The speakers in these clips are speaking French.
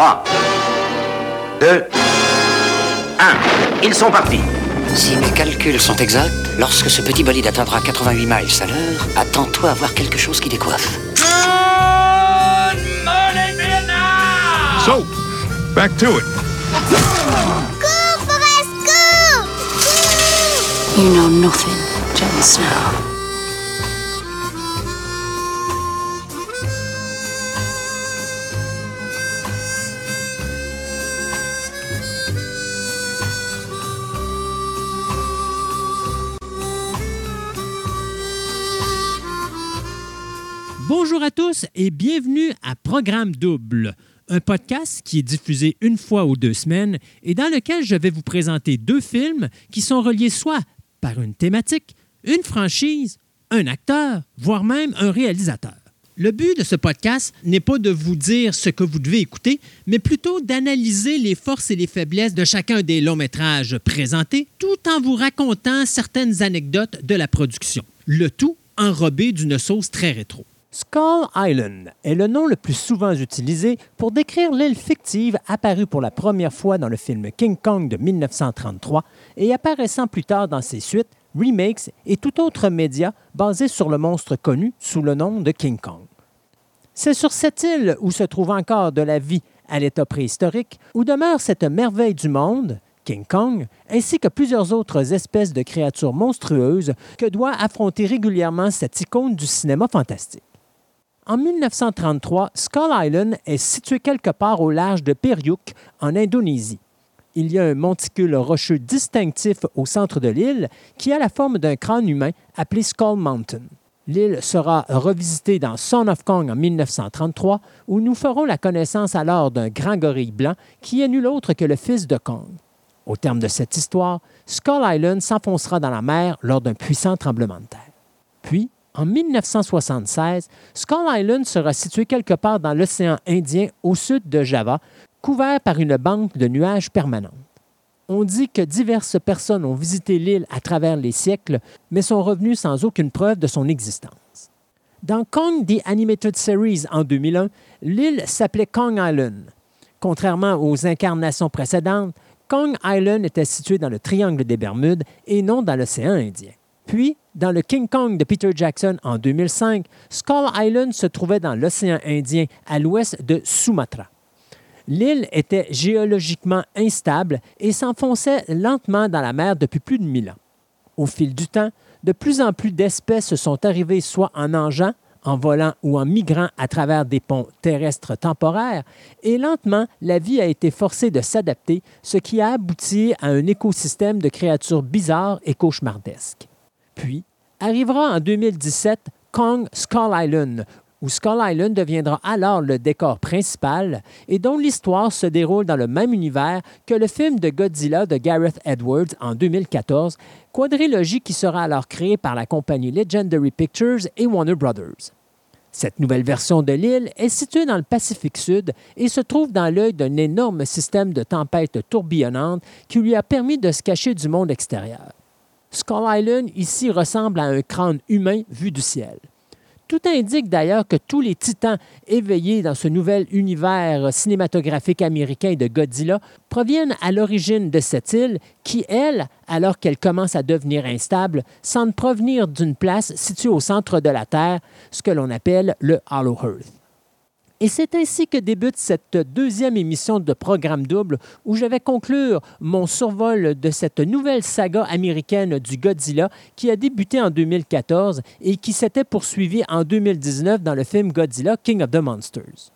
3, 2, 1. Ils sont partis. Si mes calculs sont exacts, lorsque ce petit bolide atteindra 88 miles à l'heure, attends-toi à voir quelque chose qui décoiffe. So, back to it. Cours, Forrest, cours You know nothing, Jon Snow. Bonjour à tous et bienvenue à Programme Double, un podcast qui est diffusé une fois ou deux semaines et dans lequel je vais vous présenter deux films qui sont reliés soit par une thématique, une franchise, un acteur, voire même un réalisateur. Le but de ce podcast n'est pas de vous dire ce que vous devez écouter, mais plutôt d'analyser les forces et les faiblesses de chacun des longs métrages présentés, tout en vous racontant certaines anecdotes de la production. Le tout enrobé d'une sauce très rétro. Skull Island est le nom le plus souvent utilisé pour décrire l'île fictive apparue pour la première fois dans le film King Kong de 1933 et apparaissant plus tard dans ses suites, remakes et tout autre média basé sur le monstre connu sous le nom de King Kong. C'est sur cette île où se trouve encore de la vie à l'état préhistorique, où demeure cette merveille du monde, King Kong, ainsi que plusieurs autres espèces de créatures monstrueuses que doit affronter régulièrement cette icône du cinéma fantastique. En 1933, Skull Island est situé quelque part au large de Periuk, en Indonésie. Il y a un monticule rocheux distinctif au centre de l'île qui a la forme d'un crâne humain appelé Skull Mountain. L'île sera revisitée dans Son of Kong en 1933, où nous ferons la connaissance alors d'un grand gorille blanc qui est nul autre que le fils de Kong. Au terme de cette histoire, Skull Island s'enfoncera dans la mer lors d'un puissant tremblement de terre. Puis, en 1976, Skull Island sera situé quelque part dans l'océan Indien au sud de Java, couvert par une banque de nuages permanente. On dit que diverses personnes ont visité l'île à travers les siècles, mais sont revenues sans aucune preuve de son existence. Dans Kong The Animated Series en 2001, l'île s'appelait Kong Island. Contrairement aux incarnations précédentes, Kong Island était situé dans le triangle des Bermudes et non dans l'océan Indien. Puis, dans le King Kong de Peter Jackson en 2005, Skull Island se trouvait dans l'océan Indien à l'ouest de Sumatra. L'île était géologiquement instable et s'enfonçait lentement dans la mer depuis plus de 1000 ans. Au fil du temps, de plus en plus d'espèces sont arrivées soit en nageant, en volant ou en migrant à travers des ponts terrestres temporaires, et lentement, la vie a été forcée de s'adapter, ce qui a abouti à un écosystème de créatures bizarres et cauchemardesques. Puis arrivera en 2017 Kong Skull Island, où Skull Island deviendra alors le décor principal et dont l'histoire se déroule dans le même univers que le film de Godzilla de Gareth Edwards en 2014, quadrilogie qui sera alors créée par la compagnie Legendary Pictures et Warner Brothers. Cette nouvelle version de l'île est située dans le Pacifique Sud et se trouve dans l'œil d'un énorme système de tempêtes tourbillonnantes qui lui a permis de se cacher du monde extérieur. Skull Island ici ressemble à un crâne humain vu du ciel. Tout indique d'ailleurs que tous les titans éveillés dans ce nouvel univers cinématographique américain de Godzilla proviennent à l'origine de cette île qui, elle, alors qu'elle commence à devenir instable, semble provenir d'une place située au centre de la Terre, ce que l'on appelle le Hollow Earth. Et c'est ainsi que débute cette deuxième émission de Programme Double où je vais conclure mon survol de cette nouvelle saga américaine du Godzilla qui a débuté en 2014 et qui s'était poursuivie en 2019 dans le film Godzilla King of the Monsters.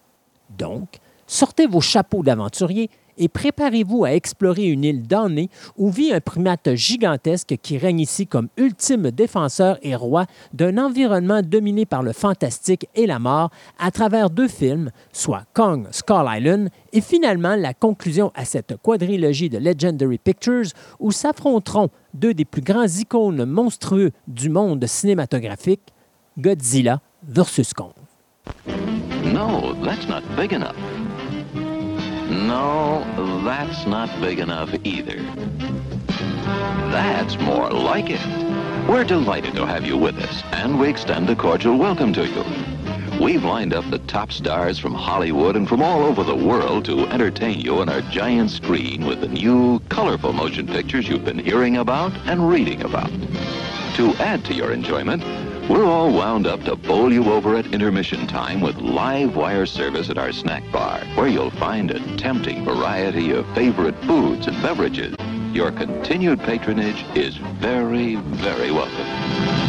Donc, sortez vos chapeaux d'aventurier et préparez-vous à explorer une île damnée où vit un primate gigantesque qui règne ici comme ultime défenseur et roi d'un environnement dominé par le fantastique et la mort à travers deux films, soit Kong Skull Island et finalement la conclusion à cette quadrilogie de Legendary Pictures où s'affronteront deux des plus grands icônes monstrueux du monde cinématographique, Godzilla versus Kong. No, that's not big enough. No, that's not big enough either. That's more like it. We're delighted to have you with us, and we extend a cordial welcome to you. we've lined up the top stars from Hollywood and from all over the world to entertain you on our giant screen with the new, colorful motion pictures you've been hearing about and reading about. To add to your enjoyment, we're all wound up to bowl you over at intermission time with live wire service at our snack bar, where you'll find a tempting variety of favorite foods and beverages. Your continued patronage is very, very welcome.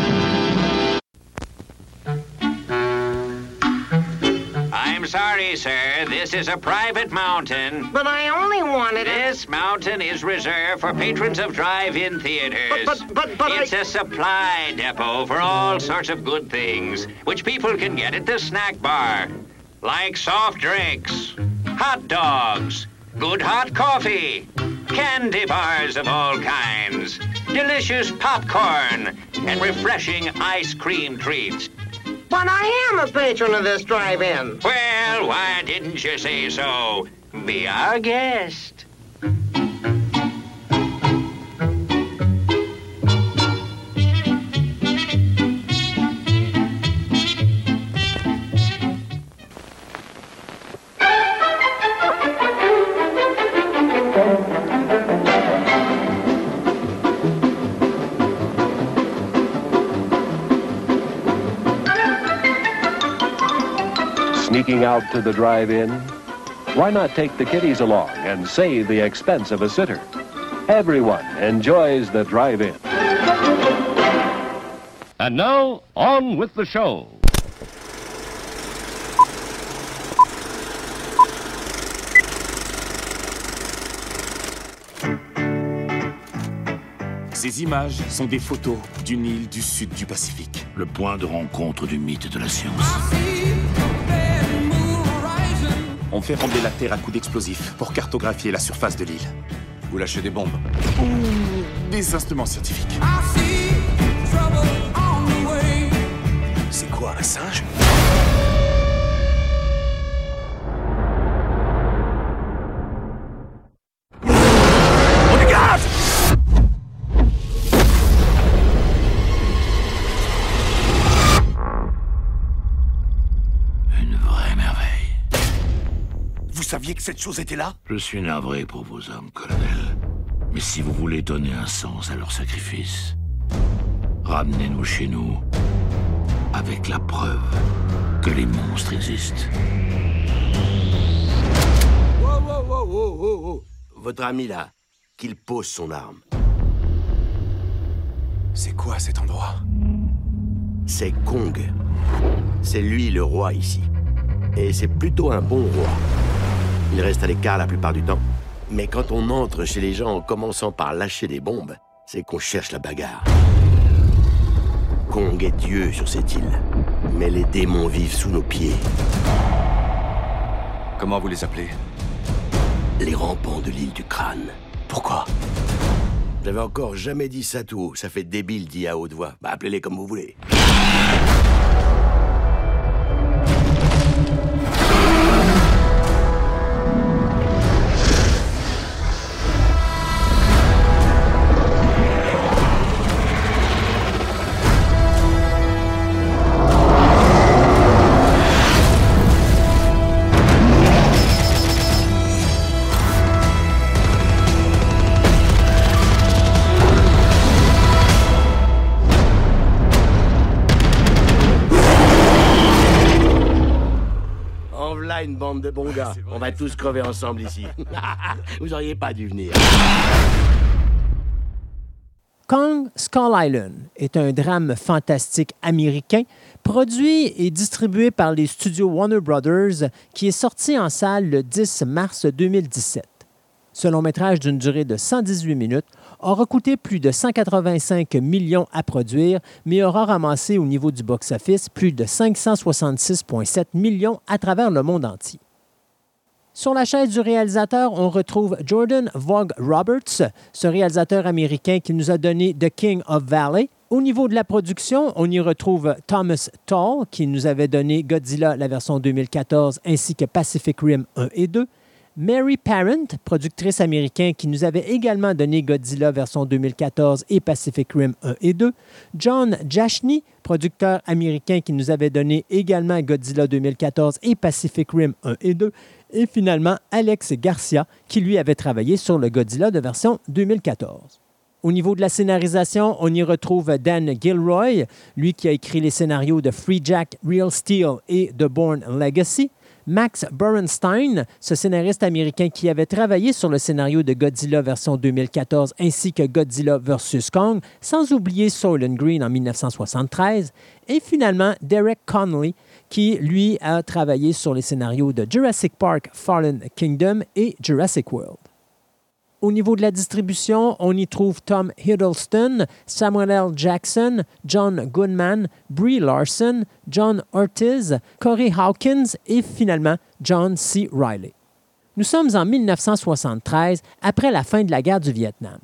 Sorry, sir. This is a private mountain. But I only wanted it. This mountain is reserved for patrons of drive-in theaters. But- but- but- but It's I- a supply depot for all sorts of good things, which people can get at the snack bar. Like soft drinks, hot dogs, good hot coffee, candy bars of all kinds, delicious popcorn, and refreshing ice cream treats. But I am a patron of this drive-in. Well, why didn't you say so? Be our guest. Sneaking out to the drive-in? Why not take the kiddies along and save the expense of a sitter? Everyone enjoys the drive-in. And now, on with the show. Ces images sont des photos d'une île du sud du Pacifique. Le point de rencontre du mythe et de la science. On fait rembler la Terre à coups d'explosifs pour cartographier la surface de l'île. Vous lâchez des bombes. Ou des instruments scientifiques. C'est quoi, un singe? Saviez que cette chose était là Je suis navré pour vos hommes, colonel. Mais si vous voulez donner un sens à leur sacrifice, ramenez-nous chez nous avec la preuve que les monstres existent. Wow, wow, wow, wow, wow, wow. Votre ami là, qu'il pose son arme. C'est quoi cet endroit C'est Kong. C'est lui le roi ici. Et c'est plutôt un bon roi. Il reste à l'écart la plupart du temps. Mais quand on entre chez les gens en commençant par lâcher des bombes, c'est qu'on cherche la bagarre. Kong est Dieu sur cette île. Mais les démons vivent sous nos pieds. Comment vous les appelez? Les rampants de l'île du crâne. Pourquoi? J'avais encore jamais dit ça tout haut. Ça fait débile dit à haute voix. Bah appelez-les comme vous voulez. Gars. On va tous crever ensemble ici. vous auriez pas dû venir. Kong Skull Island est un drame fantastique américain produit et distribué par les studios Warner Brothers qui est sorti en salle le 10 mars 2017. Ce long métrage d'une durée de 118 minutes aura coûté plus de 185 millions à produire, mais aura ramassé au niveau du box-office plus de 566,7 millions à travers le monde entier. Sur la chaise du réalisateur, on retrouve Jordan Vogue Roberts, ce réalisateur américain qui nous a donné The King of Valley. Au niveau de la production, on y retrouve Thomas Tall, qui nous avait donné Godzilla, la version 2014, ainsi que Pacific Rim 1 et 2. Mary Parent, productrice américaine qui nous avait également donné Godzilla version 2014 et Pacific Rim 1 et 2. John Jashny, producteur américain qui nous avait donné également Godzilla 2014 et Pacific Rim 1 et 2. Et finalement, Alex Garcia, qui lui avait travaillé sur le Godzilla de version 2014. Au niveau de la scénarisation, on y retrouve Dan Gilroy, lui qui a écrit les scénarios de Free Jack, Real Steel et The Bourne Legacy. Max Bernstein, ce scénariste américain qui avait travaillé sur le scénario de Godzilla version 2014 ainsi que Godzilla vs. Kong, sans oublier Soylent Green en 1973. Et finalement, Derek Connolly, qui lui a travaillé sur les scénarios de Jurassic Park Fallen Kingdom et Jurassic World. Au niveau de la distribution, on y trouve Tom Hiddleston, Samuel L. Jackson, John Goodman, Brie Larson, John Ortiz, Corey Hawkins et finalement John C. Riley. Nous sommes en 1973, après la fin de la guerre du Vietnam.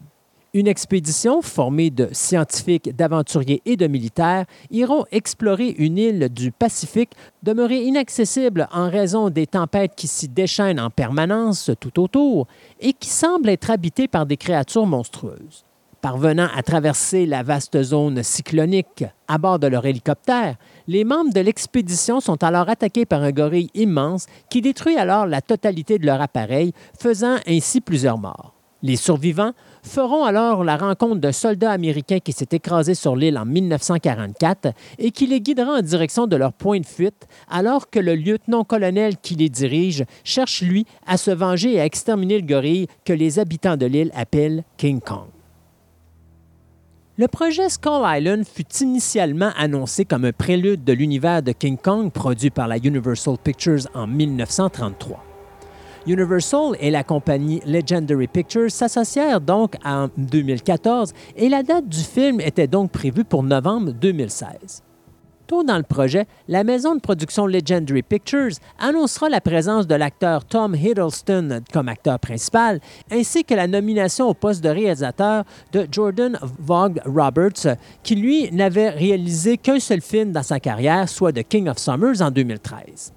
Une expédition formée de scientifiques, d'aventuriers et de militaires iront explorer une île du Pacifique demeurée inaccessible en raison des tempêtes qui s'y déchaînent en permanence tout autour et qui semble être habitée par des créatures monstrueuses. Parvenant à traverser la vaste zone cyclonique à bord de leur hélicoptère, les membres de l'expédition sont alors attaqués par un gorille immense qui détruit alors la totalité de leur appareil, faisant ainsi plusieurs morts. Les survivants feront alors la rencontre d'un soldat américain qui s'est écrasé sur l'île en 1944 et qui les guidera en direction de leur point de fuite, alors que le lieutenant-colonel qui les dirige cherche, lui, à se venger et à exterminer le gorille que les habitants de l'île appellent King Kong. Le projet Skull Island fut initialement annoncé comme un prélude de l'univers de King Kong produit par la Universal Pictures en 1933. Universal et la compagnie Legendary Pictures s'associèrent donc en 2014 et la date du film était donc prévue pour novembre 2016. Tôt dans le projet, la maison de production Legendary Pictures annoncera la présence de l'acteur Tom Hiddleston comme acteur principal, ainsi que la nomination au poste de réalisateur de Jordan Vogt Roberts, qui lui n'avait réalisé qu'un seul film dans sa carrière, soit The King of Summers en 2013.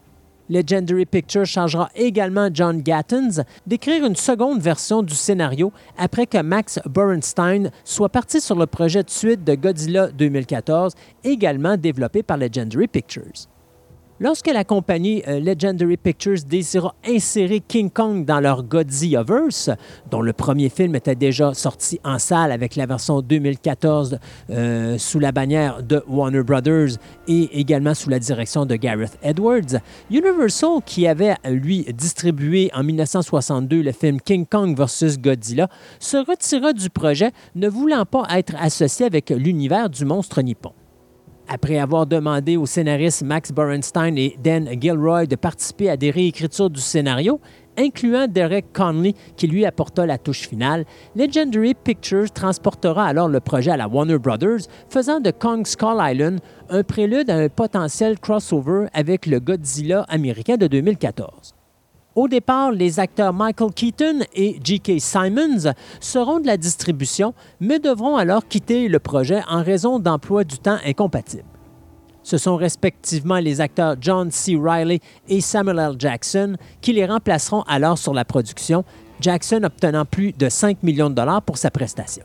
Legendary Pictures chargera également John Gattens d'écrire une seconde version du scénario après que Max Bernstein soit parti sur le projet de suite de Godzilla 2014, également développé par Legendary Pictures. Lorsque la compagnie euh, Legendary Pictures désira insérer King Kong dans leur Godzillaverse, dont le premier film était déjà sorti en salle avec la version 2014 euh, sous la bannière de Warner Brothers et également sous la direction de Gareth Edwards, Universal, qui avait lui distribué en 1962 le film King Kong vs Godzilla, se retira du projet, ne voulant pas être associé avec l'univers du monstre nippon. Après avoir demandé aux scénaristes Max Borenstein et Dan Gilroy de participer à des réécritures du scénario, incluant Derek Conley qui lui apporta la touche finale, Legendary Pictures transportera alors le projet à la Warner Brothers, faisant de Kong Skull Island un prélude à un potentiel crossover avec le Godzilla américain de 2014. Au départ, les acteurs Michael Keaton et J.K. Simons seront de la distribution, mais devront alors quitter le projet en raison d'emplois du temps incompatibles. Ce sont respectivement les acteurs John C. Riley et Samuel L. Jackson qui les remplaceront alors sur la production, Jackson obtenant plus de 5 millions de dollars pour sa prestation.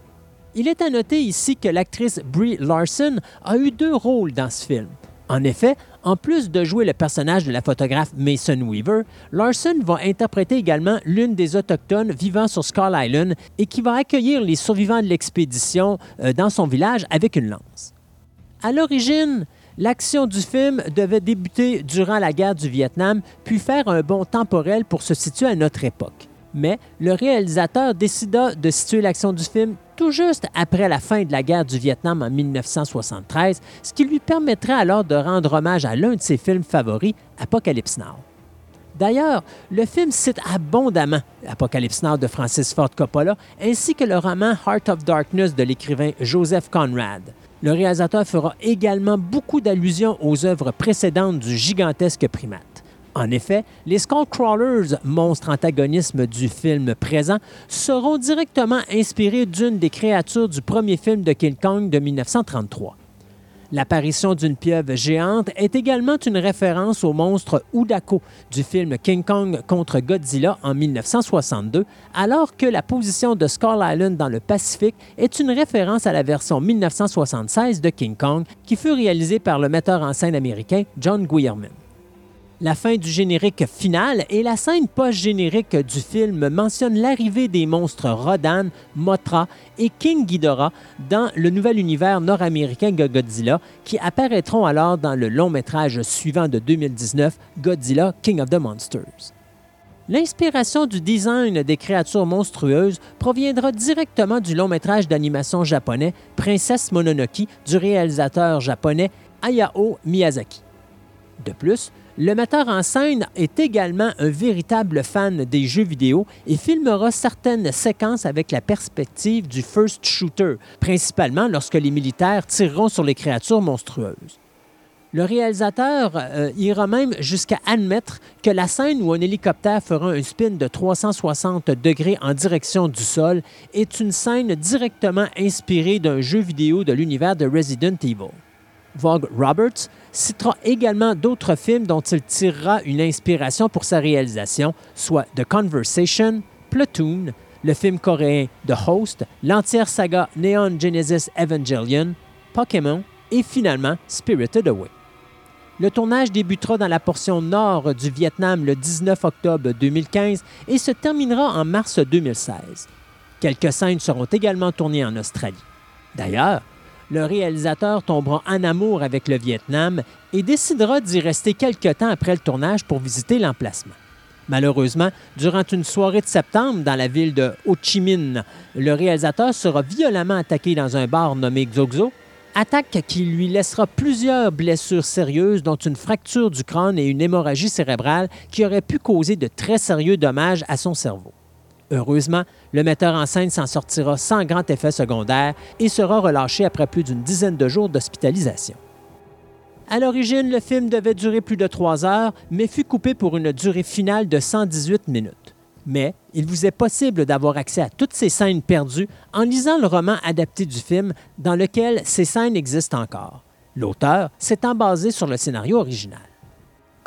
Il est à noter ici que l'actrice Brie Larson a eu deux rôles dans ce film. En effet, en plus de jouer le personnage de la photographe Mason Weaver, Larson va interpréter également l'une des Autochtones vivant sur Skull Island et qui va accueillir les survivants de l'expédition euh, dans son village avec une lance. À l'origine, l'action du film devait débuter durant la guerre du Vietnam, puis faire un bond temporel pour se situer à notre époque. Mais le réalisateur décida de situer l'action du film tout juste après la fin de la guerre du Vietnam en 1973, ce qui lui permettrait alors de rendre hommage à l'un de ses films favoris, Apocalypse Now. D'ailleurs, le film cite abondamment Apocalypse Now de Francis Ford Coppola ainsi que le roman Heart of Darkness de l'écrivain Joseph Conrad. Le réalisateur fera également beaucoup d'allusions aux œuvres précédentes du gigantesque primate. En effet, les Skullcrawlers, monstres antagonismes du film présent, seront directement inspirés d'une des créatures du premier film de King Kong de 1933. L'apparition d'une pieuvre géante est également une référence au monstre Udako du film King Kong contre Godzilla en 1962, alors que la position de Skull Island dans le Pacifique est une référence à la version 1976 de King Kong qui fut réalisée par le metteur en scène américain John Guillermin. La fin du générique final et la scène post-générique du film mentionnent l'arrivée des monstres Rodan, Mothra et King Ghidorah dans le nouvel univers nord-américain Godzilla, qui apparaîtront alors dans le long métrage suivant de 2019, Godzilla King of the Monsters. L'inspiration du design des créatures monstrueuses proviendra directement du long métrage d'animation japonais Princesse Mononoke du réalisateur japonais Hayao Miyazaki. De plus, le metteur en scène est également un véritable fan des jeux vidéo et filmera certaines séquences avec la perspective du first shooter, principalement lorsque les militaires tireront sur les créatures monstrueuses. Le réalisateur euh, ira même jusqu'à admettre que la scène où un hélicoptère fera un spin de 360 degrés en direction du sol est une scène directement inspirée d'un jeu vidéo de l'univers de Resident Evil. Vogue Roberts citera également d'autres films dont il tirera une inspiration pour sa réalisation, soit The Conversation, Platoon, le film coréen The Host, l'entière saga Neon Genesis Evangelion, Pokémon et finalement Spirited Away. Le tournage débutera dans la portion nord du Vietnam le 19 octobre 2015 et se terminera en mars 2016. Quelques scènes seront également tournées en Australie. D'ailleurs, le réalisateur tombera en amour avec le Vietnam et décidera d'y rester quelque temps après le tournage pour visiter l'emplacement. Malheureusement, durant une soirée de septembre dans la ville de Ho Chi Minh, le réalisateur sera violemment attaqué dans un bar nommé Xoxo, attaque qui lui laissera plusieurs blessures sérieuses, dont une fracture du crâne et une hémorragie cérébrale qui auraient pu causer de très sérieux dommages à son cerveau. Heureusement, le metteur en scène s'en sortira sans grand effet secondaire et sera relâché après plus d'une dizaine de jours d'hospitalisation. À l'origine, le film devait durer plus de trois heures, mais fut coupé pour une durée finale de 118 minutes. Mais il vous est possible d'avoir accès à toutes ces scènes perdues en lisant le roman adapté du film dans lequel ces scènes existent encore. L'auteur s'étant basé sur le scénario original.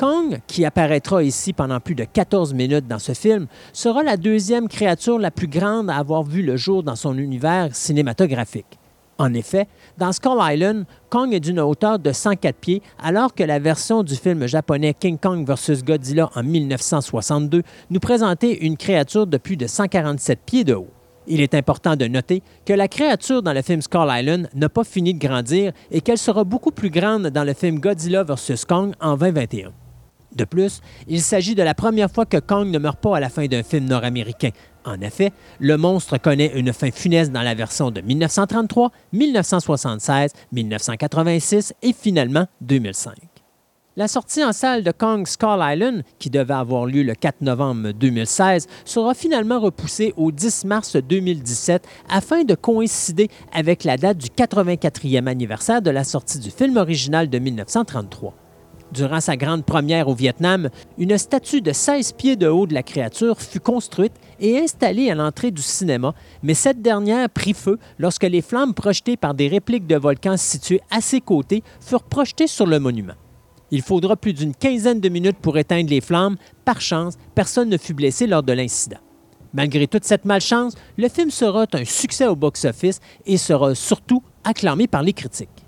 Kong, qui apparaîtra ici pendant plus de 14 minutes dans ce film, sera la deuxième créature la plus grande à avoir vu le jour dans son univers cinématographique. En effet, dans Skull Island, Kong est d'une hauteur de 104 pieds, alors que la version du film japonais King Kong vs. Godzilla en 1962 nous présentait une créature de plus de 147 pieds de haut. Il est important de noter que la créature dans le film Skull Island n'a pas fini de grandir et qu'elle sera beaucoup plus grande dans le film Godzilla vs. Kong en 2021. De plus, il s'agit de la première fois que Kong ne meurt pas à la fin d'un film nord-américain. En effet, le monstre connaît une fin funeste dans la version de 1933, 1976, 1986 et finalement 2005. La sortie en salle de Kong Skull Island, qui devait avoir lieu le 4 novembre 2016, sera finalement repoussée au 10 mars 2017 afin de coïncider avec la date du 84e anniversaire de la sortie du film original de 1933. Durant sa grande première au Vietnam, une statue de 16 pieds de haut de la créature fut construite et installée à l'entrée du cinéma, mais cette dernière prit feu lorsque les flammes projetées par des répliques de volcans situés à ses côtés furent projetées sur le monument. Il faudra plus d'une quinzaine de minutes pour éteindre les flammes. Par chance, personne ne fut blessé lors de l'incident. Malgré toute cette malchance, le film sera un succès au box-office et sera surtout acclamé par les critiques.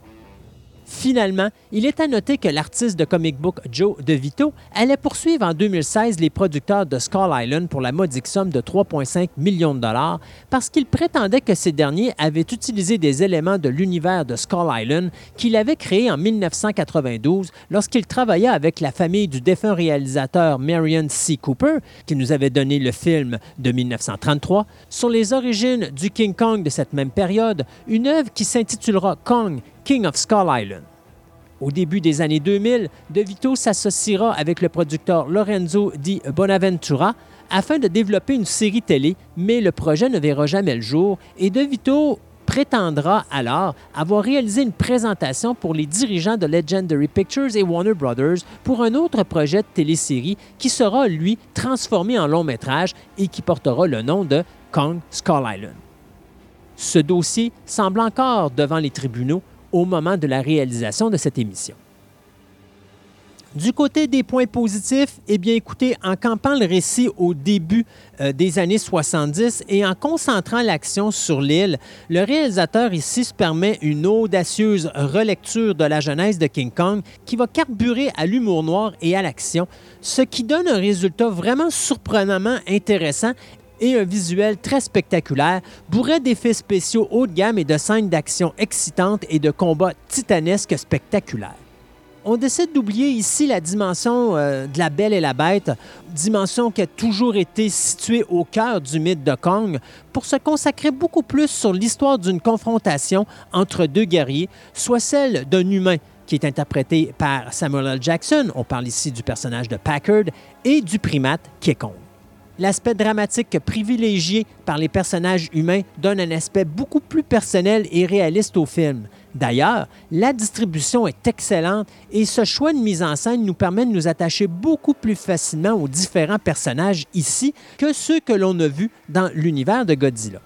Finalement, il est à noter que l'artiste de comic book Joe DeVito allait poursuivre en 2016 les producteurs de Skull Island pour la modique somme de 3,5 millions de dollars parce qu'il prétendait que ces derniers avaient utilisé des éléments de l'univers de Skull Island qu'il avait créé en 1992 lorsqu'il travaillait avec la famille du défunt réalisateur Marion C. Cooper, qui nous avait donné le film de 1933, sur les origines du King Kong de cette même période, une œuvre qui s'intitulera Kong King of Skull Island. Au début des années 2000, De Vito s'associera avec le producteur Lorenzo Di Bonaventura afin de développer une série télé, mais le projet ne verra jamais le jour et De Vito prétendra alors avoir réalisé une présentation pour les dirigeants de Legendary Pictures et Warner Brothers pour un autre projet de télésérie qui sera, lui, transformé en long métrage et qui portera le nom de Kong Skull Island. Ce dossier semble encore devant les tribunaux au moment de la réalisation de cette émission. Du côté des points positifs, eh bien écoutez, en campant le récit au début euh, des années 70 et en concentrant l'action sur l'île, le réalisateur ici se permet une audacieuse relecture de la genèse de King Kong qui va carburer à l'humour noir et à l'action, ce qui donne un résultat vraiment surprenamment intéressant et un visuel très spectaculaire, bourré d'effets spéciaux haut de gamme et de scènes d'action excitantes et de combats titanesques spectaculaires on décide d'oublier ici la dimension euh, de la Belle et la Bête, dimension qui a toujours été située au cœur du mythe de Kong, pour se consacrer beaucoup plus sur l'histoire d'une confrontation entre deux guerriers, soit celle d'un humain qui est interprété par Samuel L. Jackson, on parle ici du personnage de Packard, et du primate Kong. L'aspect dramatique privilégié par les personnages humains donne un aspect beaucoup plus personnel et réaliste au film. D'ailleurs, la distribution est excellente et ce choix de mise en scène nous permet de nous attacher beaucoup plus facilement aux différents personnages ici que ceux que l'on a vus dans l'univers de Godzilla.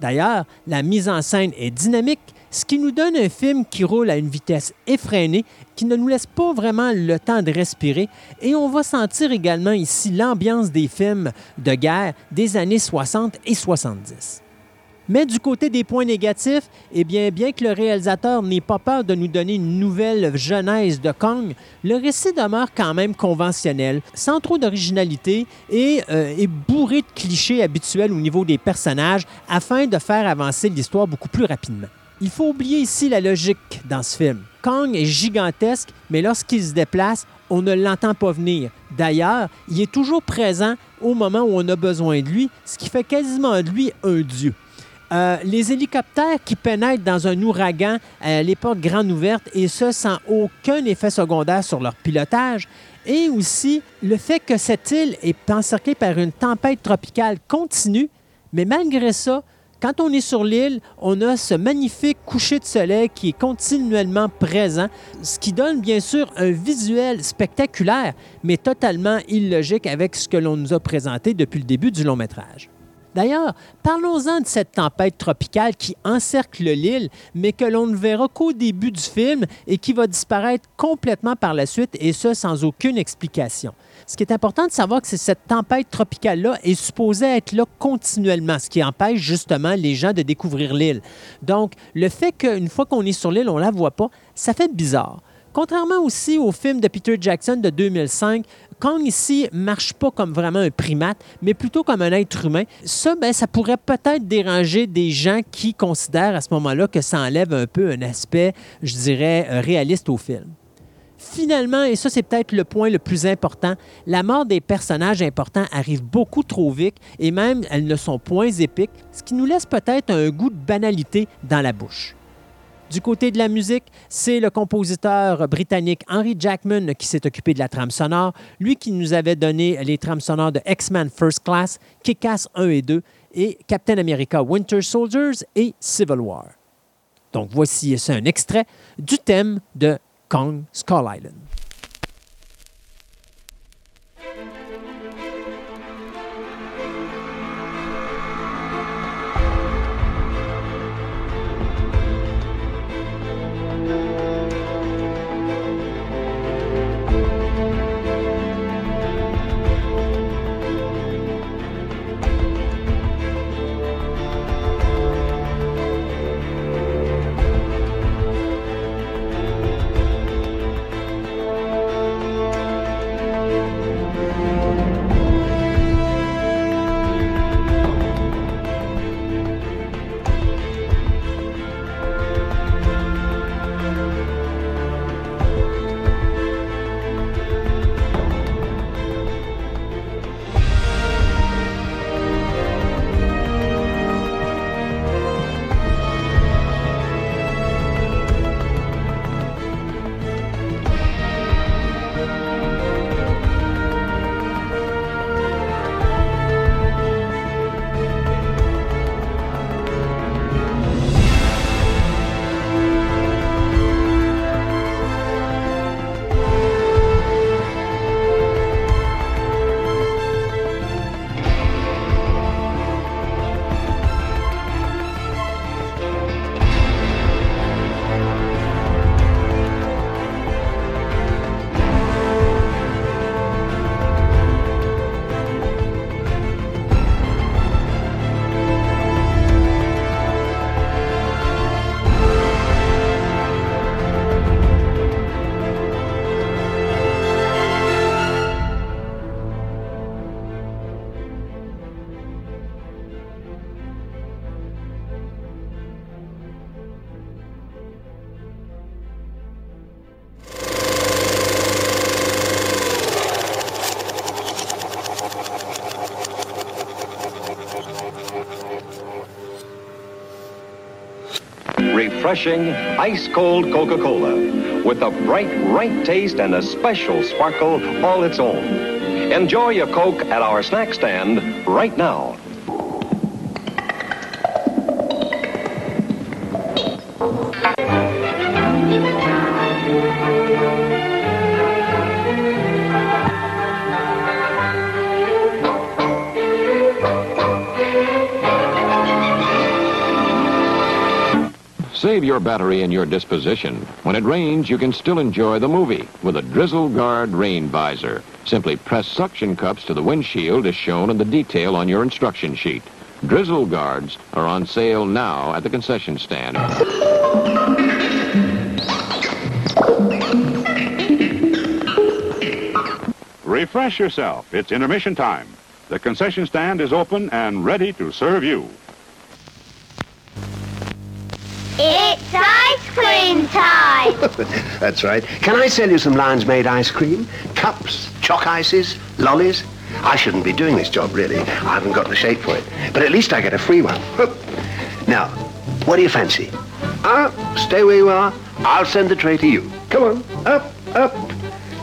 D'ailleurs, la mise en scène est dynamique, ce qui nous donne un film qui roule à une vitesse effrénée, qui ne nous laisse pas vraiment le temps de respirer, et on va sentir également ici l'ambiance des films de guerre des années 60 et 70. Mais du côté des points négatifs, eh bien, bien que le réalisateur n'ait pas peur de nous donner une nouvelle genèse de Kong, le récit demeure quand même conventionnel, sans trop d'originalité et euh, est bourré de clichés habituels au niveau des personnages afin de faire avancer l'histoire beaucoup plus rapidement. Il faut oublier ici la logique dans ce film. Kong est gigantesque, mais lorsqu'il se déplace, on ne l'entend pas venir. D'ailleurs, il est toujours présent au moment où on a besoin de lui, ce qui fait quasiment de lui un dieu. Euh, les hélicoptères qui pénètrent dans un ouragan, à les portes grandes ouvertes, et ce, sans aucun effet secondaire sur leur pilotage. Et aussi le fait que cette île est encerclée par une tempête tropicale continue, mais malgré ça, quand on est sur l'île, on a ce magnifique coucher de soleil qui est continuellement présent, ce qui donne bien sûr un visuel spectaculaire, mais totalement illogique avec ce que l'on nous a présenté depuis le début du long métrage. D'ailleurs, parlons-en de cette tempête tropicale qui encercle l'île, mais que l'on ne verra qu'au début du film et qui va disparaître complètement par la suite, et ce, sans aucune explication. Ce qui est important de savoir, que cette tempête tropicale-là est supposée être là continuellement, ce qui empêche justement les gens de découvrir l'île. Donc, le fait qu'une fois qu'on est sur l'île, on ne la voit pas, ça fait bizarre. Contrairement aussi au film de Peter Jackson de 2005, Kong ici marche pas comme vraiment un primate, mais plutôt comme un être humain. Ça, ben, ça pourrait peut-être déranger des gens qui considèrent à ce moment-là que ça enlève un peu un aspect, je dirais, euh, réaliste au film. Finalement, et ça c'est peut-être le point le plus important, la mort des personnages importants arrive beaucoup trop vite et même elles ne sont point épiques, ce qui nous laisse peut-être un goût de banalité dans la bouche. Du côté de la musique, c'est le compositeur britannique Henry Jackman qui s'est occupé de la trame sonore, lui qui nous avait donné les trames sonores de X-Men First Class, Kick-Ass 1 et 2 et Captain America Winter Soldiers et Civil War. Donc voici un extrait du thème de Kong Skull Island. Refreshing, ice cold Coca Cola with a bright, right taste and a special sparkle all its own. Enjoy your Coke at our snack stand right now. Save your battery and your disposition. When it rains, you can still enjoy the movie with a Drizzle Guard rain visor. Simply press suction cups to the windshield as shown in the detail on your instruction sheet. Drizzle Guards are on sale now at the concession stand. Refresh yourself. It's intermission time. The concession stand is open and ready to serve you. It's ice cream time! That's right. Can I sell you some Lions Made ice cream? Cups, chalk ices, lollies? I shouldn't be doing this job, really. I haven't got the shape for it. But at least I get a free one. now, what do you fancy? Ah, stay where you are. I'll send the tray to you. Come on, up, up.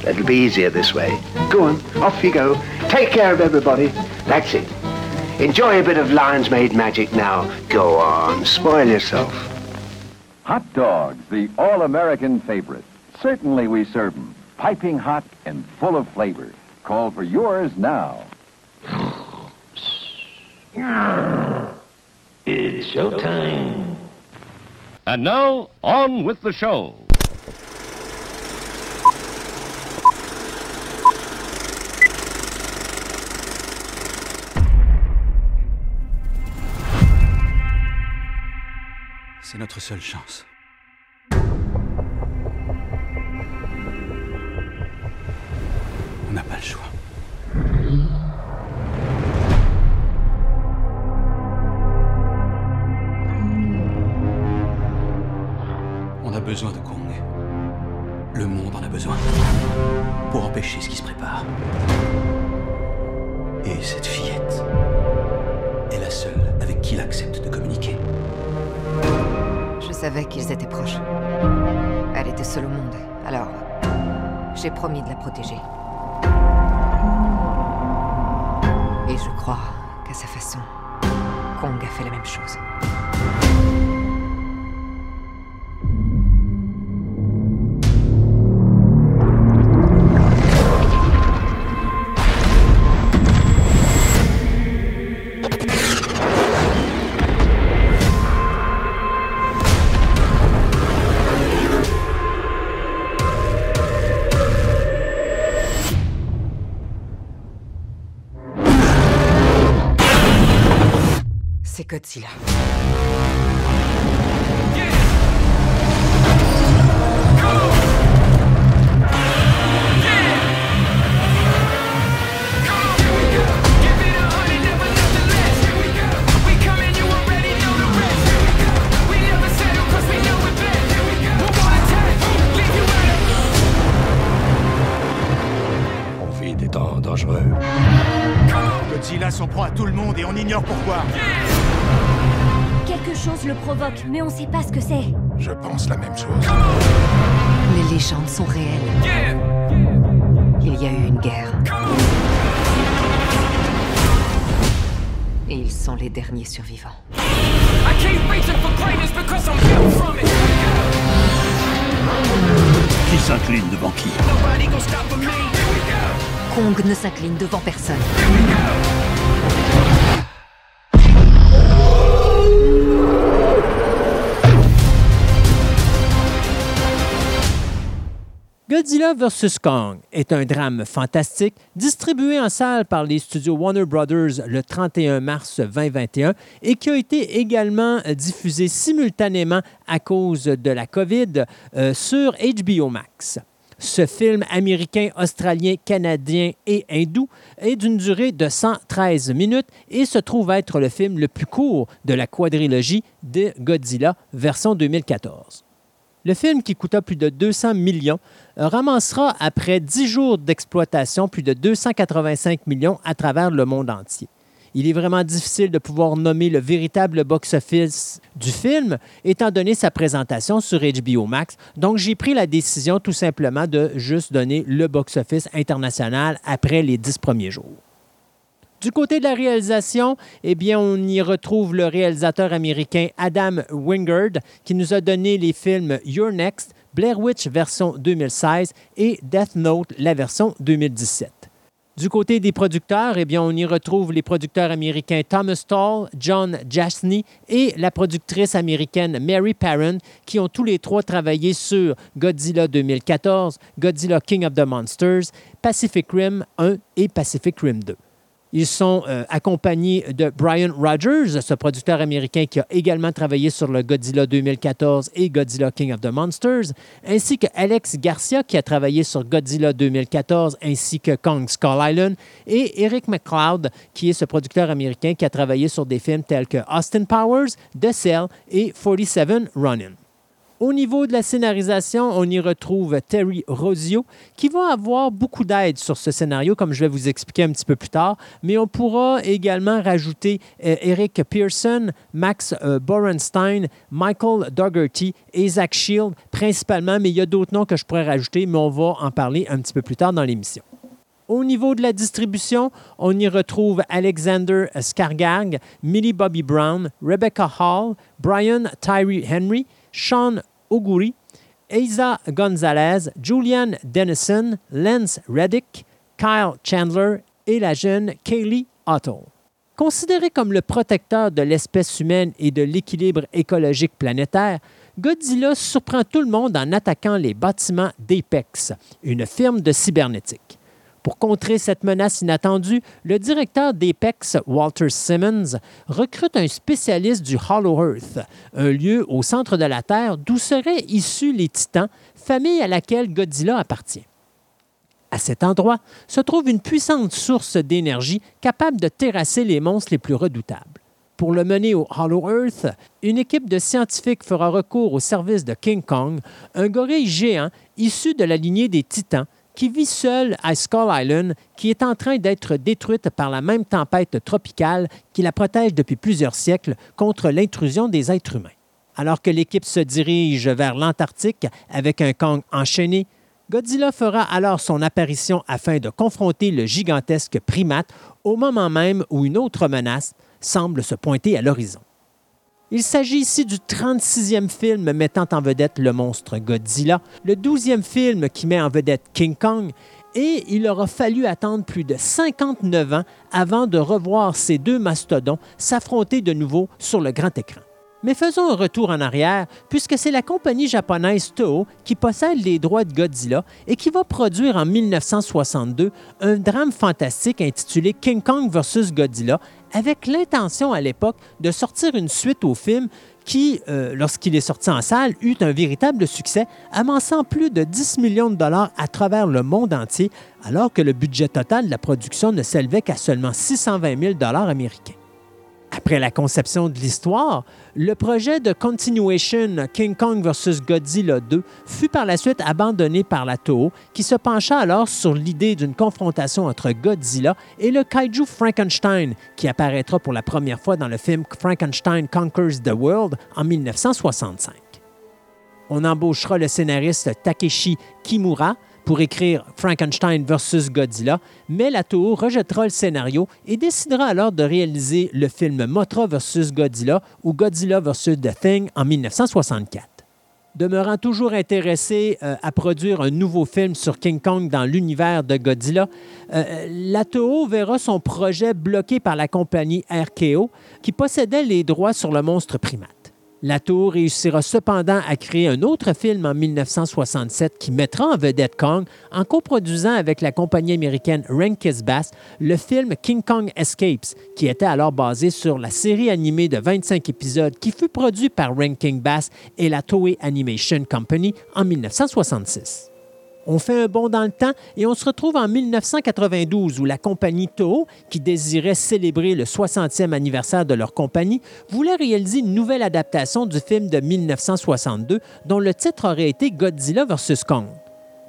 It'll be easier this way. Go on, off you go. Take care of everybody. That's it. Enjoy a bit of Lions Made magic now. Go on, spoil yourself. Hot dogs, the all-American favorite. Certainly we serve them. Piping hot and full of flavor. Call for yours now. It's showtime. And now, on with the show. C'est notre seule chance. On n'a pas le choix. On a besoin de Kong. Le monde en a besoin. Pour empêcher ce qui se prépare. Et cette fillette est la seule avec qui il accepte de communiquer. Savais qu'ils étaient proches. Elle était seule au monde, alors j'ai promis de la protéger. Et je crois qu'à sa façon, Kong a fait la même chose. Les derniers survivants. Qui s'incline devant qui? Kong ne s'incline devant personne. Godzilla vs. Kong est un drame fantastique distribué en salle par les studios Warner Brothers le 31 mars 2021 et qui a été également diffusé simultanément à cause de la COVID euh, sur HBO Max. Ce film américain, australien, canadien et hindou est d'une durée de 113 minutes et se trouve être le film le plus court de la quadrilogie de Godzilla version 2014. Le film, qui coûta plus de 200 millions, ramassera après 10 jours d'exploitation plus de 285 millions à travers le monde entier. Il est vraiment difficile de pouvoir nommer le véritable box-office du film, étant donné sa présentation sur HBO Max. Donc, j'ai pris la décision tout simplement de juste donner le box-office international après les dix premiers jours. Du côté de la réalisation, eh bien, on y retrouve le réalisateur américain Adam Wingard qui nous a donné les films Your Next, Blair Witch version 2016 et Death Note, la version 2017. Du côté des producteurs, eh bien, on y retrouve les producteurs américains Thomas Tall, John Jasny et la productrice américaine Mary Parron, qui ont tous les trois travaillé sur Godzilla 2014, Godzilla King of the Monsters, Pacific Rim 1 et Pacific Rim 2. Ils sont euh, accompagnés de Brian Rogers, ce producteur américain qui a également travaillé sur le Godzilla 2014 et Godzilla King of the Monsters, ainsi que Alex Garcia qui a travaillé sur Godzilla 2014 ainsi que Kong Skull Island, et Eric McCloud qui est ce producteur américain qui a travaillé sur des films tels que Austin Powers, The Cell et 47 Ronin. Au niveau de la scénarisation, on y retrouve Terry Rosio, qui va avoir beaucoup d'aide sur ce scénario, comme je vais vous expliquer un petit peu plus tard. Mais on pourra également rajouter euh, Eric Pearson, Max euh, Borenstein, Michael Dougherty et Zach Shield, principalement. Mais il y a d'autres noms que je pourrais rajouter, mais on va en parler un petit peu plus tard dans l'émission. Au niveau de la distribution, on y retrouve Alexander Skargag, Millie Bobby Brown, Rebecca Hall, Brian Tyree Henry, Sean Oguri, Eiza Gonzalez, Julian Dennison, Lance Reddick, Kyle Chandler et la jeune Kaylee Otto. Considéré comme le protecteur de l'espèce humaine et de l'équilibre écologique planétaire, Godzilla surprend tout le monde en attaquant les bâtiments d'Apex, une firme de cybernétique. Pour contrer cette menace inattendue, le directeur d'Apex, Walter Simmons, recrute un spécialiste du Hollow Earth, un lieu au centre de la Terre d'où seraient issus les Titans, famille à laquelle Godzilla appartient. À cet endroit se trouve une puissante source d'énergie capable de terrasser les monstres les plus redoutables. Pour le mener au Hollow Earth, une équipe de scientifiques fera recours au service de King Kong, un gorille géant issu de la lignée des Titans qui vit seul à Skull Island, qui est en train d'être détruite par la même tempête tropicale qui la protège depuis plusieurs siècles contre l'intrusion des êtres humains. Alors que l'équipe se dirige vers l'Antarctique avec un Kong enchaîné, Godzilla fera alors son apparition afin de confronter le gigantesque primate au moment même où une autre menace semble se pointer à l'horizon. Il s'agit ici du 36e film mettant en vedette le monstre Godzilla, le 12e film qui met en vedette King Kong, et il aura fallu attendre plus de 59 ans avant de revoir ces deux mastodons s'affronter de nouveau sur le grand écran. Mais faisons un retour en arrière, puisque c'est la compagnie japonaise Toho qui possède les droits de Godzilla et qui va produire en 1962 un drame fantastique intitulé King Kong vs. Godzilla, avec l'intention à l'époque de sortir une suite au film qui, euh, lorsqu'il est sorti en salle, eut un véritable succès, amassant plus de 10 millions de dollars à travers le monde entier, alors que le budget total de la production ne s'élevait qu'à seulement 620 000 dollars américains. Après la conception de l'histoire, le projet de continuation King Kong vs. Godzilla 2 fut par la suite abandonné par la Toho, qui se pencha alors sur l'idée d'une confrontation entre Godzilla et le kaiju Frankenstein, qui apparaîtra pour la première fois dans le film Frankenstein Conquers the World en 1965. On embauchera le scénariste Takeshi Kimura, pour écrire Frankenstein vs. Godzilla, mais la Toho rejettera le scénario et décidera alors de réaliser le film Mothra vs. Godzilla ou Godzilla vs. The Thing en 1964. Demeurant toujours intéressé euh, à produire un nouveau film sur King Kong dans l'univers de Godzilla, euh, la Toho verra son projet bloqué par la compagnie RKO qui possédait les droits sur le monstre primate. La Tour réussira cependant à créer un autre film en 1967 qui mettra en vedette Kong en coproduisant avec la compagnie américaine Rankis Bass le film King Kong Escapes, qui était alors basé sur la série animée de 25 épisodes qui fut produite par Ranking Bass et la Toei Animation Company en 1966. On fait un bond dans le temps et on se retrouve en 1992 où la compagnie Toho, qui désirait célébrer le 60e anniversaire de leur compagnie, voulait réaliser une nouvelle adaptation du film de 1962 dont le titre aurait été Godzilla vs. Kong.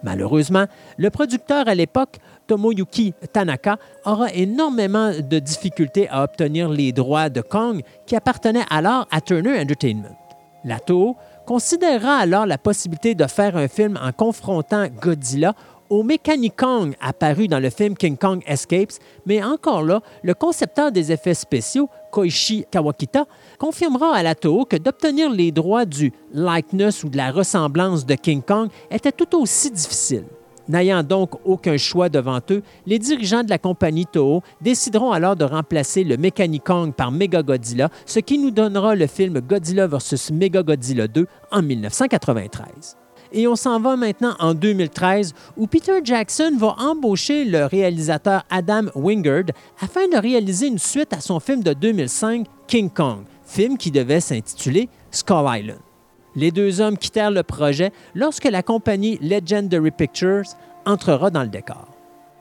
Malheureusement, le producteur à l'époque, Tomoyuki Tanaka, aura énormément de difficultés à obtenir les droits de Kong qui appartenaient alors à Turner Entertainment. La Toho considérera alors la possibilité de faire un film en confrontant Godzilla au Mechanicong apparu dans le film King Kong Escapes, mais encore là, le concepteur des effets spéciaux, Koichi Kawakita, confirmera à la Toho que d'obtenir les droits du likeness ou de la ressemblance de King Kong était tout aussi difficile. N'ayant donc aucun choix devant eux, les dirigeants de la compagnie Toho décideront alors de remplacer le Mechanicong par Megagodzilla, ce qui nous donnera le film Godzilla vs. Megagodzilla 2 en 1993. Et on s'en va maintenant en 2013 où Peter Jackson va embaucher le réalisateur Adam Wingard afin de réaliser une suite à son film de 2005, King Kong, film qui devait s'intituler Skull Island. Les deux hommes quittèrent le projet lorsque la compagnie Legendary Pictures entrera dans le décor.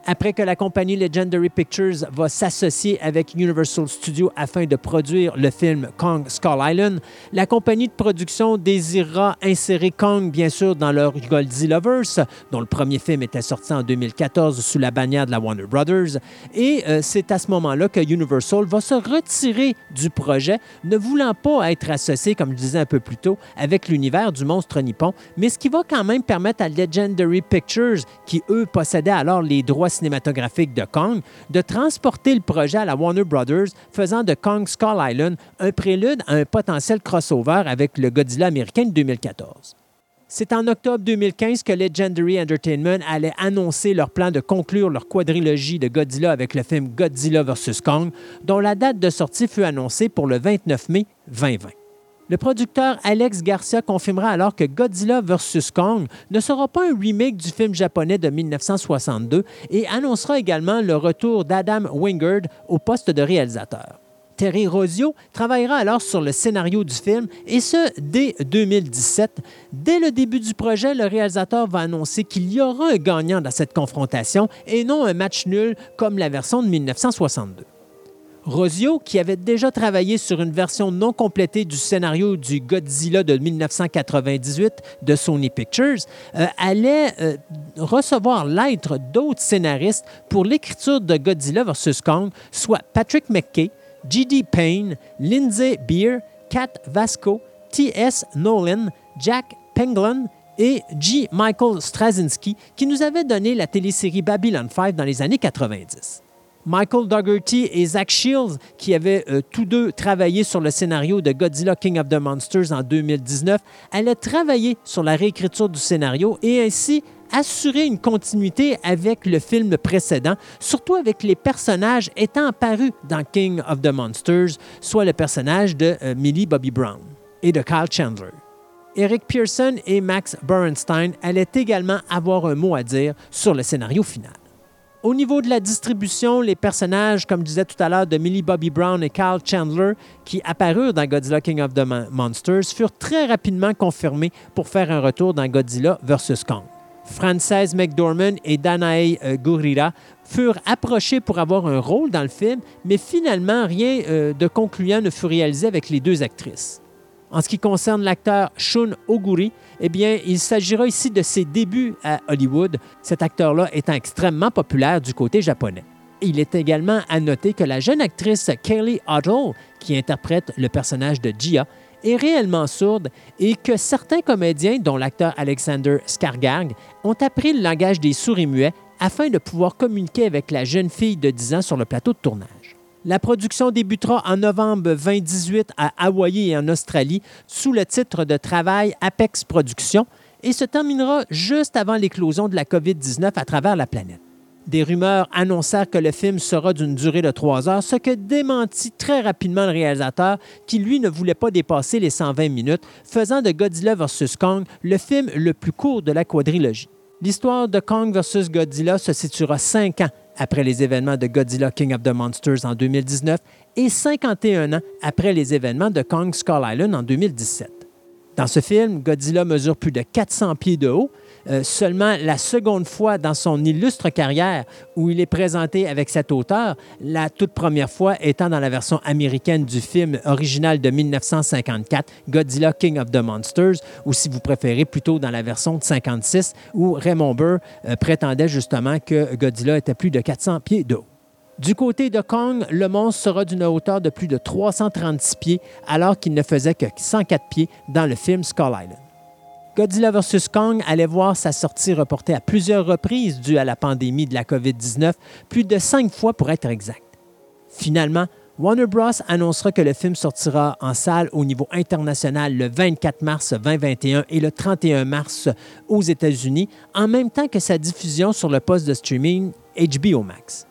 Après que la compagnie Legendary Pictures va s'associer avec Universal Studios afin de produire le film Kong Skull Island, la compagnie de production désirera insérer Kong, bien sûr, dans leur Godzillaverse, dont le premier film était sorti en 2014 sous la bannière de la Warner Brothers. Et euh, c'est à ce moment-là que Universal va se retirer du projet, ne voulant pas être associé, comme je disais un peu plus tôt, avec l'univers du monstre nippon, mais ce qui va quand même permettre à Legendary Pictures, qui eux possédaient alors les droits cinématographique de Kong, de transporter le projet à la Warner Brothers, faisant de Kong Skull Island un prélude à un potentiel crossover avec le Godzilla américain de 2014. C'est en octobre 2015 que Legendary Entertainment allait annoncer leur plan de conclure leur quadrilogie de Godzilla avec le film Godzilla vs. Kong, dont la date de sortie fut annoncée pour le 29 mai 2020. Le producteur Alex Garcia confirmera alors que Godzilla vs. Kong ne sera pas un remake du film japonais de 1962 et annoncera également le retour d'Adam Wingard au poste de réalisateur. Terry Rosio travaillera alors sur le scénario du film et ce, dès 2017. Dès le début du projet, le réalisateur va annoncer qu'il y aura un gagnant dans cette confrontation et non un match nul comme la version de 1962. Rosio, qui avait déjà travaillé sur une version non complétée du scénario du Godzilla de 1998 de Sony Pictures, euh, allait euh, recevoir l'aide d'autres scénaristes pour l'écriture de Godzilla vs. Kong, soit Patrick McKay, G.D. Payne, Lindsay Beer, Kat Vasco, T.S. Nolan, Jack Penglin et G. Michael Straczynski, qui nous avaient donné la télésérie Babylon 5 dans les années 90. Michael Dougherty et Zach Shields, qui avaient euh, tous deux travaillé sur le scénario de Godzilla King of the Monsters en 2019, allaient travailler sur la réécriture du scénario et ainsi assurer une continuité avec le film précédent, surtout avec les personnages étant apparus dans King of the Monsters, soit le personnage de euh, Millie Bobby Brown et de Kyle Chandler. Eric Pearson et Max Bernstein allaient également avoir un mot à dire sur le scénario final. Au niveau de la distribution, les personnages, comme je disais tout à l'heure, de Millie Bobby Brown et Carl Chandler, qui apparurent dans Godzilla King of the Monsters, furent très rapidement confirmés pour faire un retour dans Godzilla vs. Kong. Frances McDormand et Danae euh, Gurira furent approchés pour avoir un rôle dans le film, mais finalement, rien euh, de concluant ne fut réalisé avec les deux actrices. En ce qui concerne l'acteur Shun Oguri, eh bien, il s'agira ici de ses débuts à Hollywood, cet acteur-là étant extrêmement populaire du côté japonais. Il est également à noter que la jeune actrice Kaylee Otto, qui interprète le personnage de Gia, est réellement sourde et que certains comédiens, dont l'acteur Alexander Skargag, ont appris le langage des souris muets afin de pouvoir communiquer avec la jeune fille de 10 ans sur le plateau de tournage. La production débutera en novembre 2018 à Hawaï et en Australie sous le titre de travail Apex Productions et se terminera juste avant l'éclosion de la COVID-19 à travers la planète. Des rumeurs annoncèrent que le film sera d'une durée de trois heures, ce que démentit très rapidement le réalisateur qui, lui, ne voulait pas dépasser les 120 minutes, faisant de Godzilla vs. Kong le film le plus court de la quadrilogie. L'histoire de Kong vs. Godzilla se situera cinq ans après les événements de Godzilla King of the Monsters en 2019 et 51 ans après les événements de Kong Skull Island en 2017. Dans ce film, Godzilla mesure plus de 400 pieds de haut, euh, seulement la seconde fois dans son illustre carrière où il est présenté avec cette hauteur, la toute première fois étant dans la version américaine du film original de 1954, Godzilla King of the Monsters, ou si vous préférez plutôt dans la version de 56 où Raymond Burr euh, prétendait justement que Godzilla était plus de 400 pieds de haut. Du côté de Kong, le monstre sera d'une hauteur de plus de 336 pieds alors qu'il ne faisait que 104 pieds dans le film Skull Island. Godzilla vs. Kong allait voir sa sortie reportée à plusieurs reprises due à la pandémie de la COVID-19, plus de cinq fois pour être exact. Finalement, Warner Bros. annoncera que le film sortira en salle au niveau international le 24 mars 2021 et le 31 mars aux États-Unis, en même temps que sa diffusion sur le poste de streaming HBO Max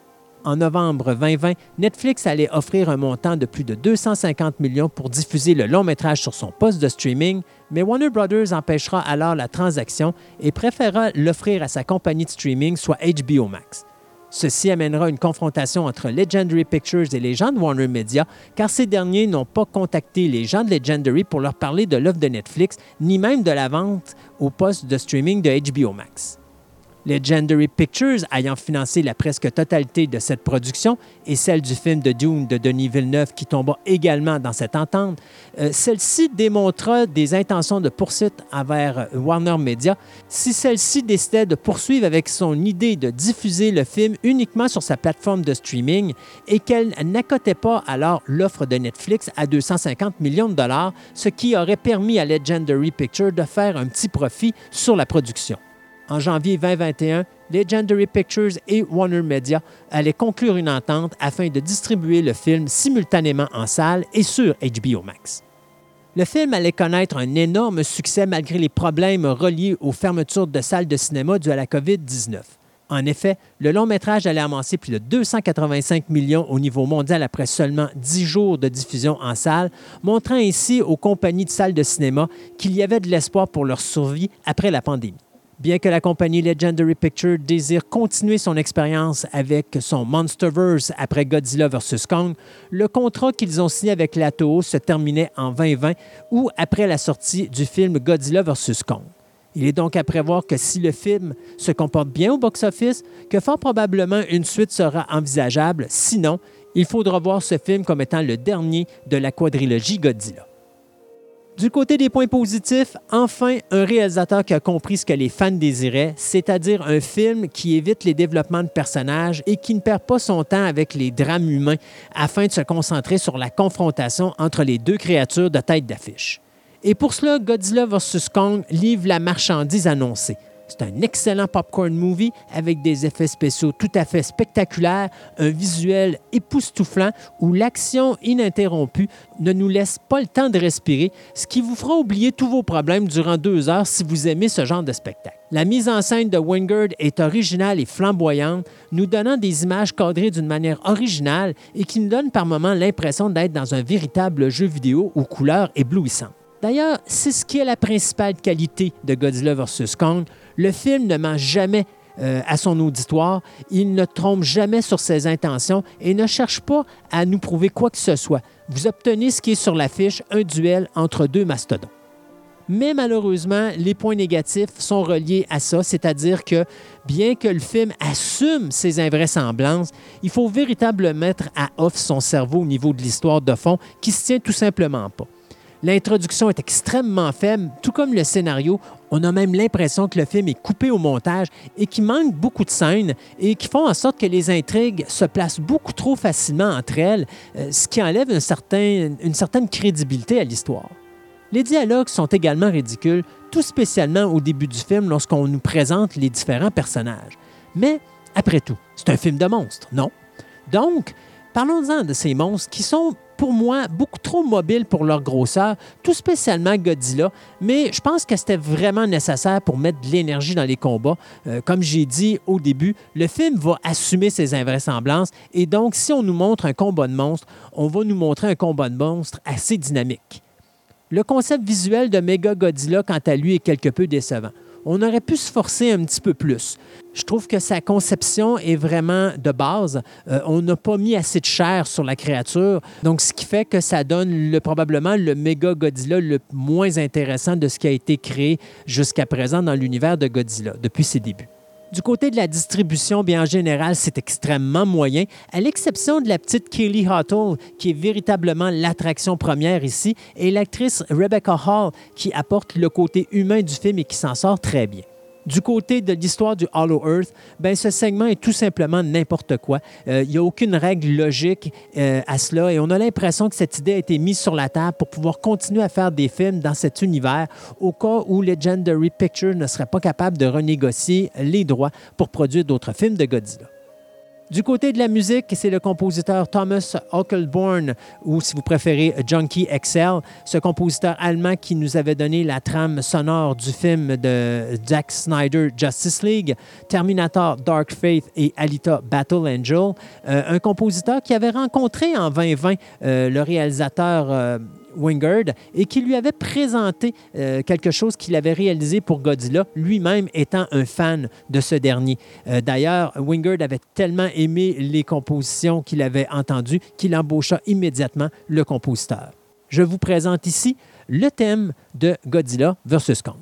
en novembre 2020, Netflix allait offrir un montant de plus de 250 millions pour diffuser le long métrage sur son poste de streaming, mais Warner Brothers empêchera alors la transaction et préférera l'offrir à sa compagnie de streaming, soit HBO Max. Ceci amènera une confrontation entre Legendary Pictures et les gens de Warner Media, car ces derniers n'ont pas contacté les gens de Legendary pour leur parler de l'offre de Netflix, ni même de la vente au poste de streaming de HBO Max. Legendary Pictures ayant financé la presque totalité de cette production et celle du film de Dune de Denis Villeneuve qui tomba également dans cette entente, euh, celle-ci démontra des intentions de poursuite envers Warner Media si celle-ci décidait de poursuivre avec son idée de diffuser le film uniquement sur sa plateforme de streaming et qu'elle n'accotait pas alors l'offre de Netflix à 250 millions de dollars, ce qui aurait permis à Legendary Pictures de faire un petit profit sur la production. En janvier 2021, Legendary Pictures et Warner Media allaient conclure une entente afin de distribuer le film simultanément en salle et sur HBO Max. Le film allait connaître un énorme succès malgré les problèmes reliés aux fermetures de salles de cinéma dues à la COVID-19. En effet, le long métrage allait amasser plus de 285 millions au niveau mondial après seulement 10 jours de diffusion en salle, montrant ainsi aux compagnies de salles de cinéma qu'il y avait de l'espoir pour leur survie après la pandémie. Bien que la compagnie Legendary Pictures désire continuer son expérience avec son Monsterverse après Godzilla vs. Kong, le contrat qu'ils ont signé avec la se terminait en 2020 ou après la sortie du film Godzilla vs. Kong. Il est donc à prévoir que si le film se comporte bien au box-office, que fort probablement une suite sera envisageable. Sinon, il faudra voir ce film comme étant le dernier de la quadrilogie Godzilla. Du côté des points positifs, enfin un réalisateur qui a compris ce que les fans désiraient, c'est-à-dire un film qui évite les développements de personnages et qui ne perd pas son temps avec les drames humains afin de se concentrer sur la confrontation entre les deux créatures de tête d'affiche. Et pour cela, Godzilla vs. Kong livre la marchandise annoncée. C'est un excellent popcorn movie avec des effets spéciaux tout à fait spectaculaires, un visuel époustouflant où l'action ininterrompue ne nous laisse pas le temps de respirer, ce qui vous fera oublier tous vos problèmes durant deux heures si vous aimez ce genre de spectacle. La mise en scène de Wingard est originale et flamboyante, nous donnant des images cadrées d'une manière originale et qui nous donne par moments l'impression d'être dans un véritable jeu vidéo aux couleurs éblouissantes. D'ailleurs, c'est ce qui est la principale qualité de Godzilla vs. Kong. Le film ne ment jamais euh, à son auditoire, il ne trompe jamais sur ses intentions et ne cherche pas à nous prouver quoi que ce soit. Vous obtenez ce qui est sur l'affiche, un duel entre deux mastodons. Mais malheureusement, les points négatifs sont reliés à ça, c'est-à-dire que bien que le film assume ses invraisemblances, il faut véritablement mettre à off son cerveau au niveau de l'histoire de fond qui se tient tout simplement pas. L'introduction est extrêmement faible, tout comme le scénario. On a même l'impression que le film est coupé au montage et qu'il manque beaucoup de scènes et qui font en sorte que les intrigues se placent beaucoup trop facilement entre elles, euh, ce qui enlève une certaine crédibilité à l'histoire. Les dialogues sont également ridicules, tout spécialement au début du film lorsqu'on nous présente les différents personnages. Mais, après tout, c'est un film de monstres, non? Donc, parlons-en de ces monstres qui sont pour moi, beaucoup trop mobiles pour leur grosseur, tout spécialement Godzilla, mais je pense que c'était vraiment nécessaire pour mettre de l'énergie dans les combats. Euh, comme j'ai dit au début, le film va assumer ses invraisemblances et donc si on nous montre un combat de monstres, on va nous montrer un combat de monstres assez dynamique. Le concept visuel de Mega Godzilla, quant à lui, est quelque peu décevant. On aurait pu se forcer un petit peu plus. Je trouve que sa conception est vraiment de base. Euh, on n'a pas mis assez de chair sur la créature, donc ce qui fait que ça donne le, probablement le méga Godzilla le moins intéressant de ce qui a été créé jusqu'à présent dans l'univers de Godzilla depuis ses débuts. Du côté de la distribution, bien en général, c'est extrêmement moyen, à l'exception de la petite Kelly Hottle, qui est véritablement l'attraction première ici, et l'actrice Rebecca Hall, qui apporte le côté humain du film et qui s'en sort très bien. Du côté de l'histoire du Hollow Earth, ben, ce segment est tout simplement n'importe quoi. Euh, Il n'y a aucune règle logique euh, à cela et on a l'impression que cette idée a été mise sur la table pour pouvoir continuer à faire des films dans cet univers au cas où Legendary Pictures ne serait pas capable de renégocier les droits pour produire d'autres films de Godzilla. Du côté de la musique, c'est le compositeur Thomas Ockelborn, ou si vous préférez Junkie XL, ce compositeur allemand qui nous avait donné la trame sonore du film de Zack Snyder Justice League, Terminator Dark Faith et Alita Battle Angel. Euh, un compositeur qui avait rencontré en 2020 euh, le réalisateur. Euh, Wingard et qui lui avait présenté euh, quelque chose qu'il avait réalisé pour Godzilla, lui-même étant un fan de ce dernier. Euh, D'ailleurs, Wingard avait tellement aimé les compositions qu'il avait entendues qu'il embaucha immédiatement le compositeur. Je vous présente ici le thème de Godzilla vs. Kong.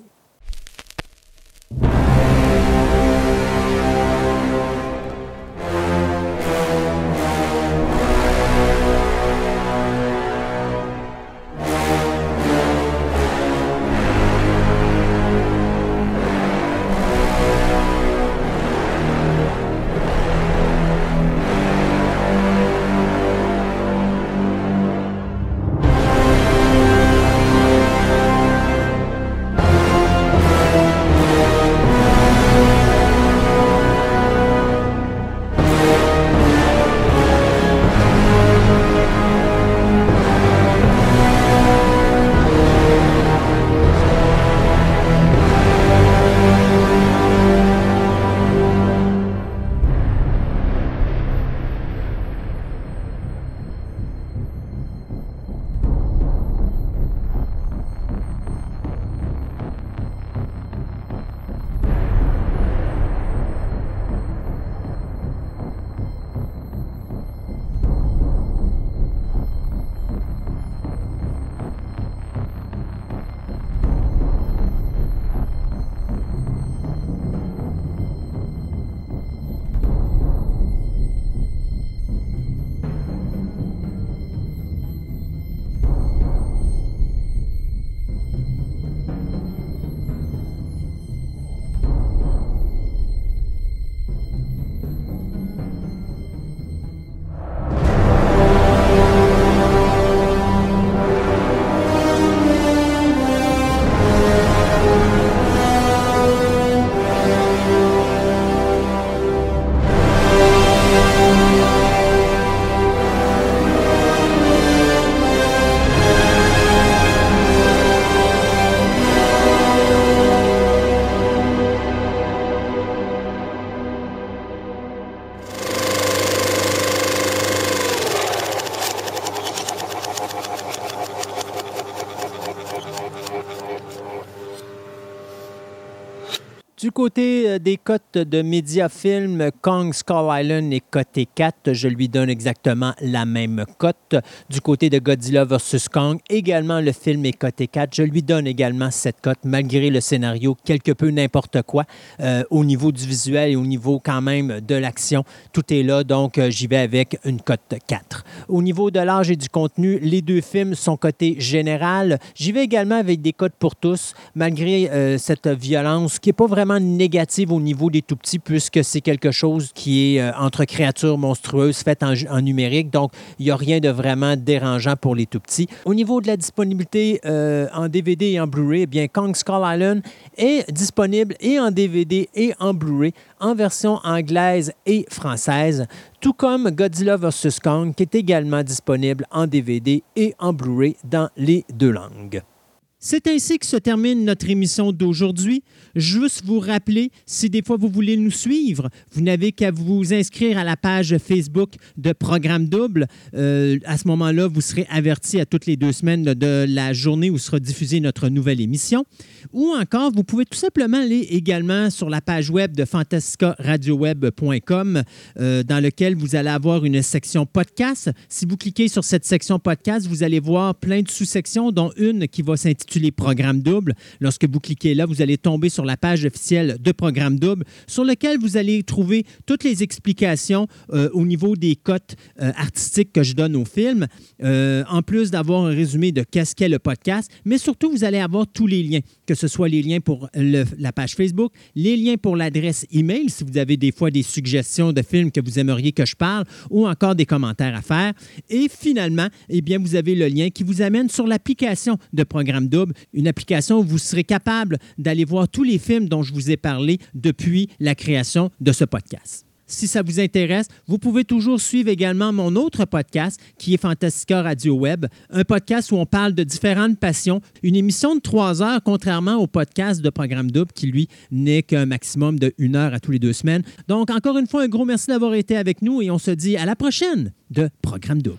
Côté euh, des cotes de Mediafilm, Kong Skull Island est coté 4. Je lui donne exactement la même cote. Du côté de Godzilla vs. Kong, également le film est coté 4. Je lui donne également cette cote, malgré le scénario quelque peu n'importe quoi. Euh, au niveau du visuel et au niveau quand même de l'action, tout est là. Donc, euh, j'y vais avec une cote 4. Au niveau de l'âge et du contenu, les deux films sont cotés général. J'y vais également avec des cotes pour tous, malgré cette violence qui n'est pas vraiment négative au niveau des tout petits, puisque c'est quelque chose qui est euh, entre créatures monstrueuses faites en, numérique. Donc, il n'y a rien de vraiment dérangeant pour les tout petits. Au niveau de la disponibilité euh, en DVD et en Blu-ray, eh bien, Kong Skull Island est disponible et en DVD et en Blu-ray en version anglaise et française, tout comme Godzilla vs. Kong, qui est également disponible en DVD et en Blu-ray dans les deux langues. C'est ainsi que se termine notre émission d'aujourd'hui. Juste vous rappeler, si des fois vous voulez nous suivre, vous n'avez qu'à vous inscrire à la page Facebook de Programme Double. Euh, à ce moment-là, vous serez averti à toutes les deux semaines de la journée où sera diffusée notre nouvelle émission. Ou encore, vous pouvez tout simplement aller également sur la page web de fantascaradioweb.com euh, dans lequel vous allez avoir une section podcast. Si vous cliquez sur cette section podcast, vous allez voir plein de sous-sections, dont une qui va s'intituler Programme Double. Lorsque vous cliquez là, vous allez tomber sur la page officielle de Programme Double, sur lequel vous allez trouver toutes les explications euh, au niveau des cotes euh, artistiques que je donne au film, euh, en plus d'avoir un résumé de qu'est-ce qu'est le podcast, mais surtout, vous allez avoir tous les liens, que ce soit les liens pour le- la page Facebook, les liens pour l'adresse email, si vous avez des fois des suggestions de films que vous aimeriez que je parle, ou encore des commentaires à faire. Et finalement, eh bien, vous avez le lien qui vous amène sur l'application de Programme Une application où vous serez capable d'aller voir tous les films dont je vous ai parlé depuis la création de ce podcast. Si ça vous intéresse, vous pouvez toujours suivre également mon autre podcast qui est Fantastica Radio Web, un podcast où on parle de différentes passions, une émission de trois heures contrairement au podcast de Programme Double qui, lui, n'est qu'un maximum de une heure à tous les deux semaines. Donc, encore une fois, un gros merci d'avoir été avec nous et on se dit à la prochaine de Programme Double.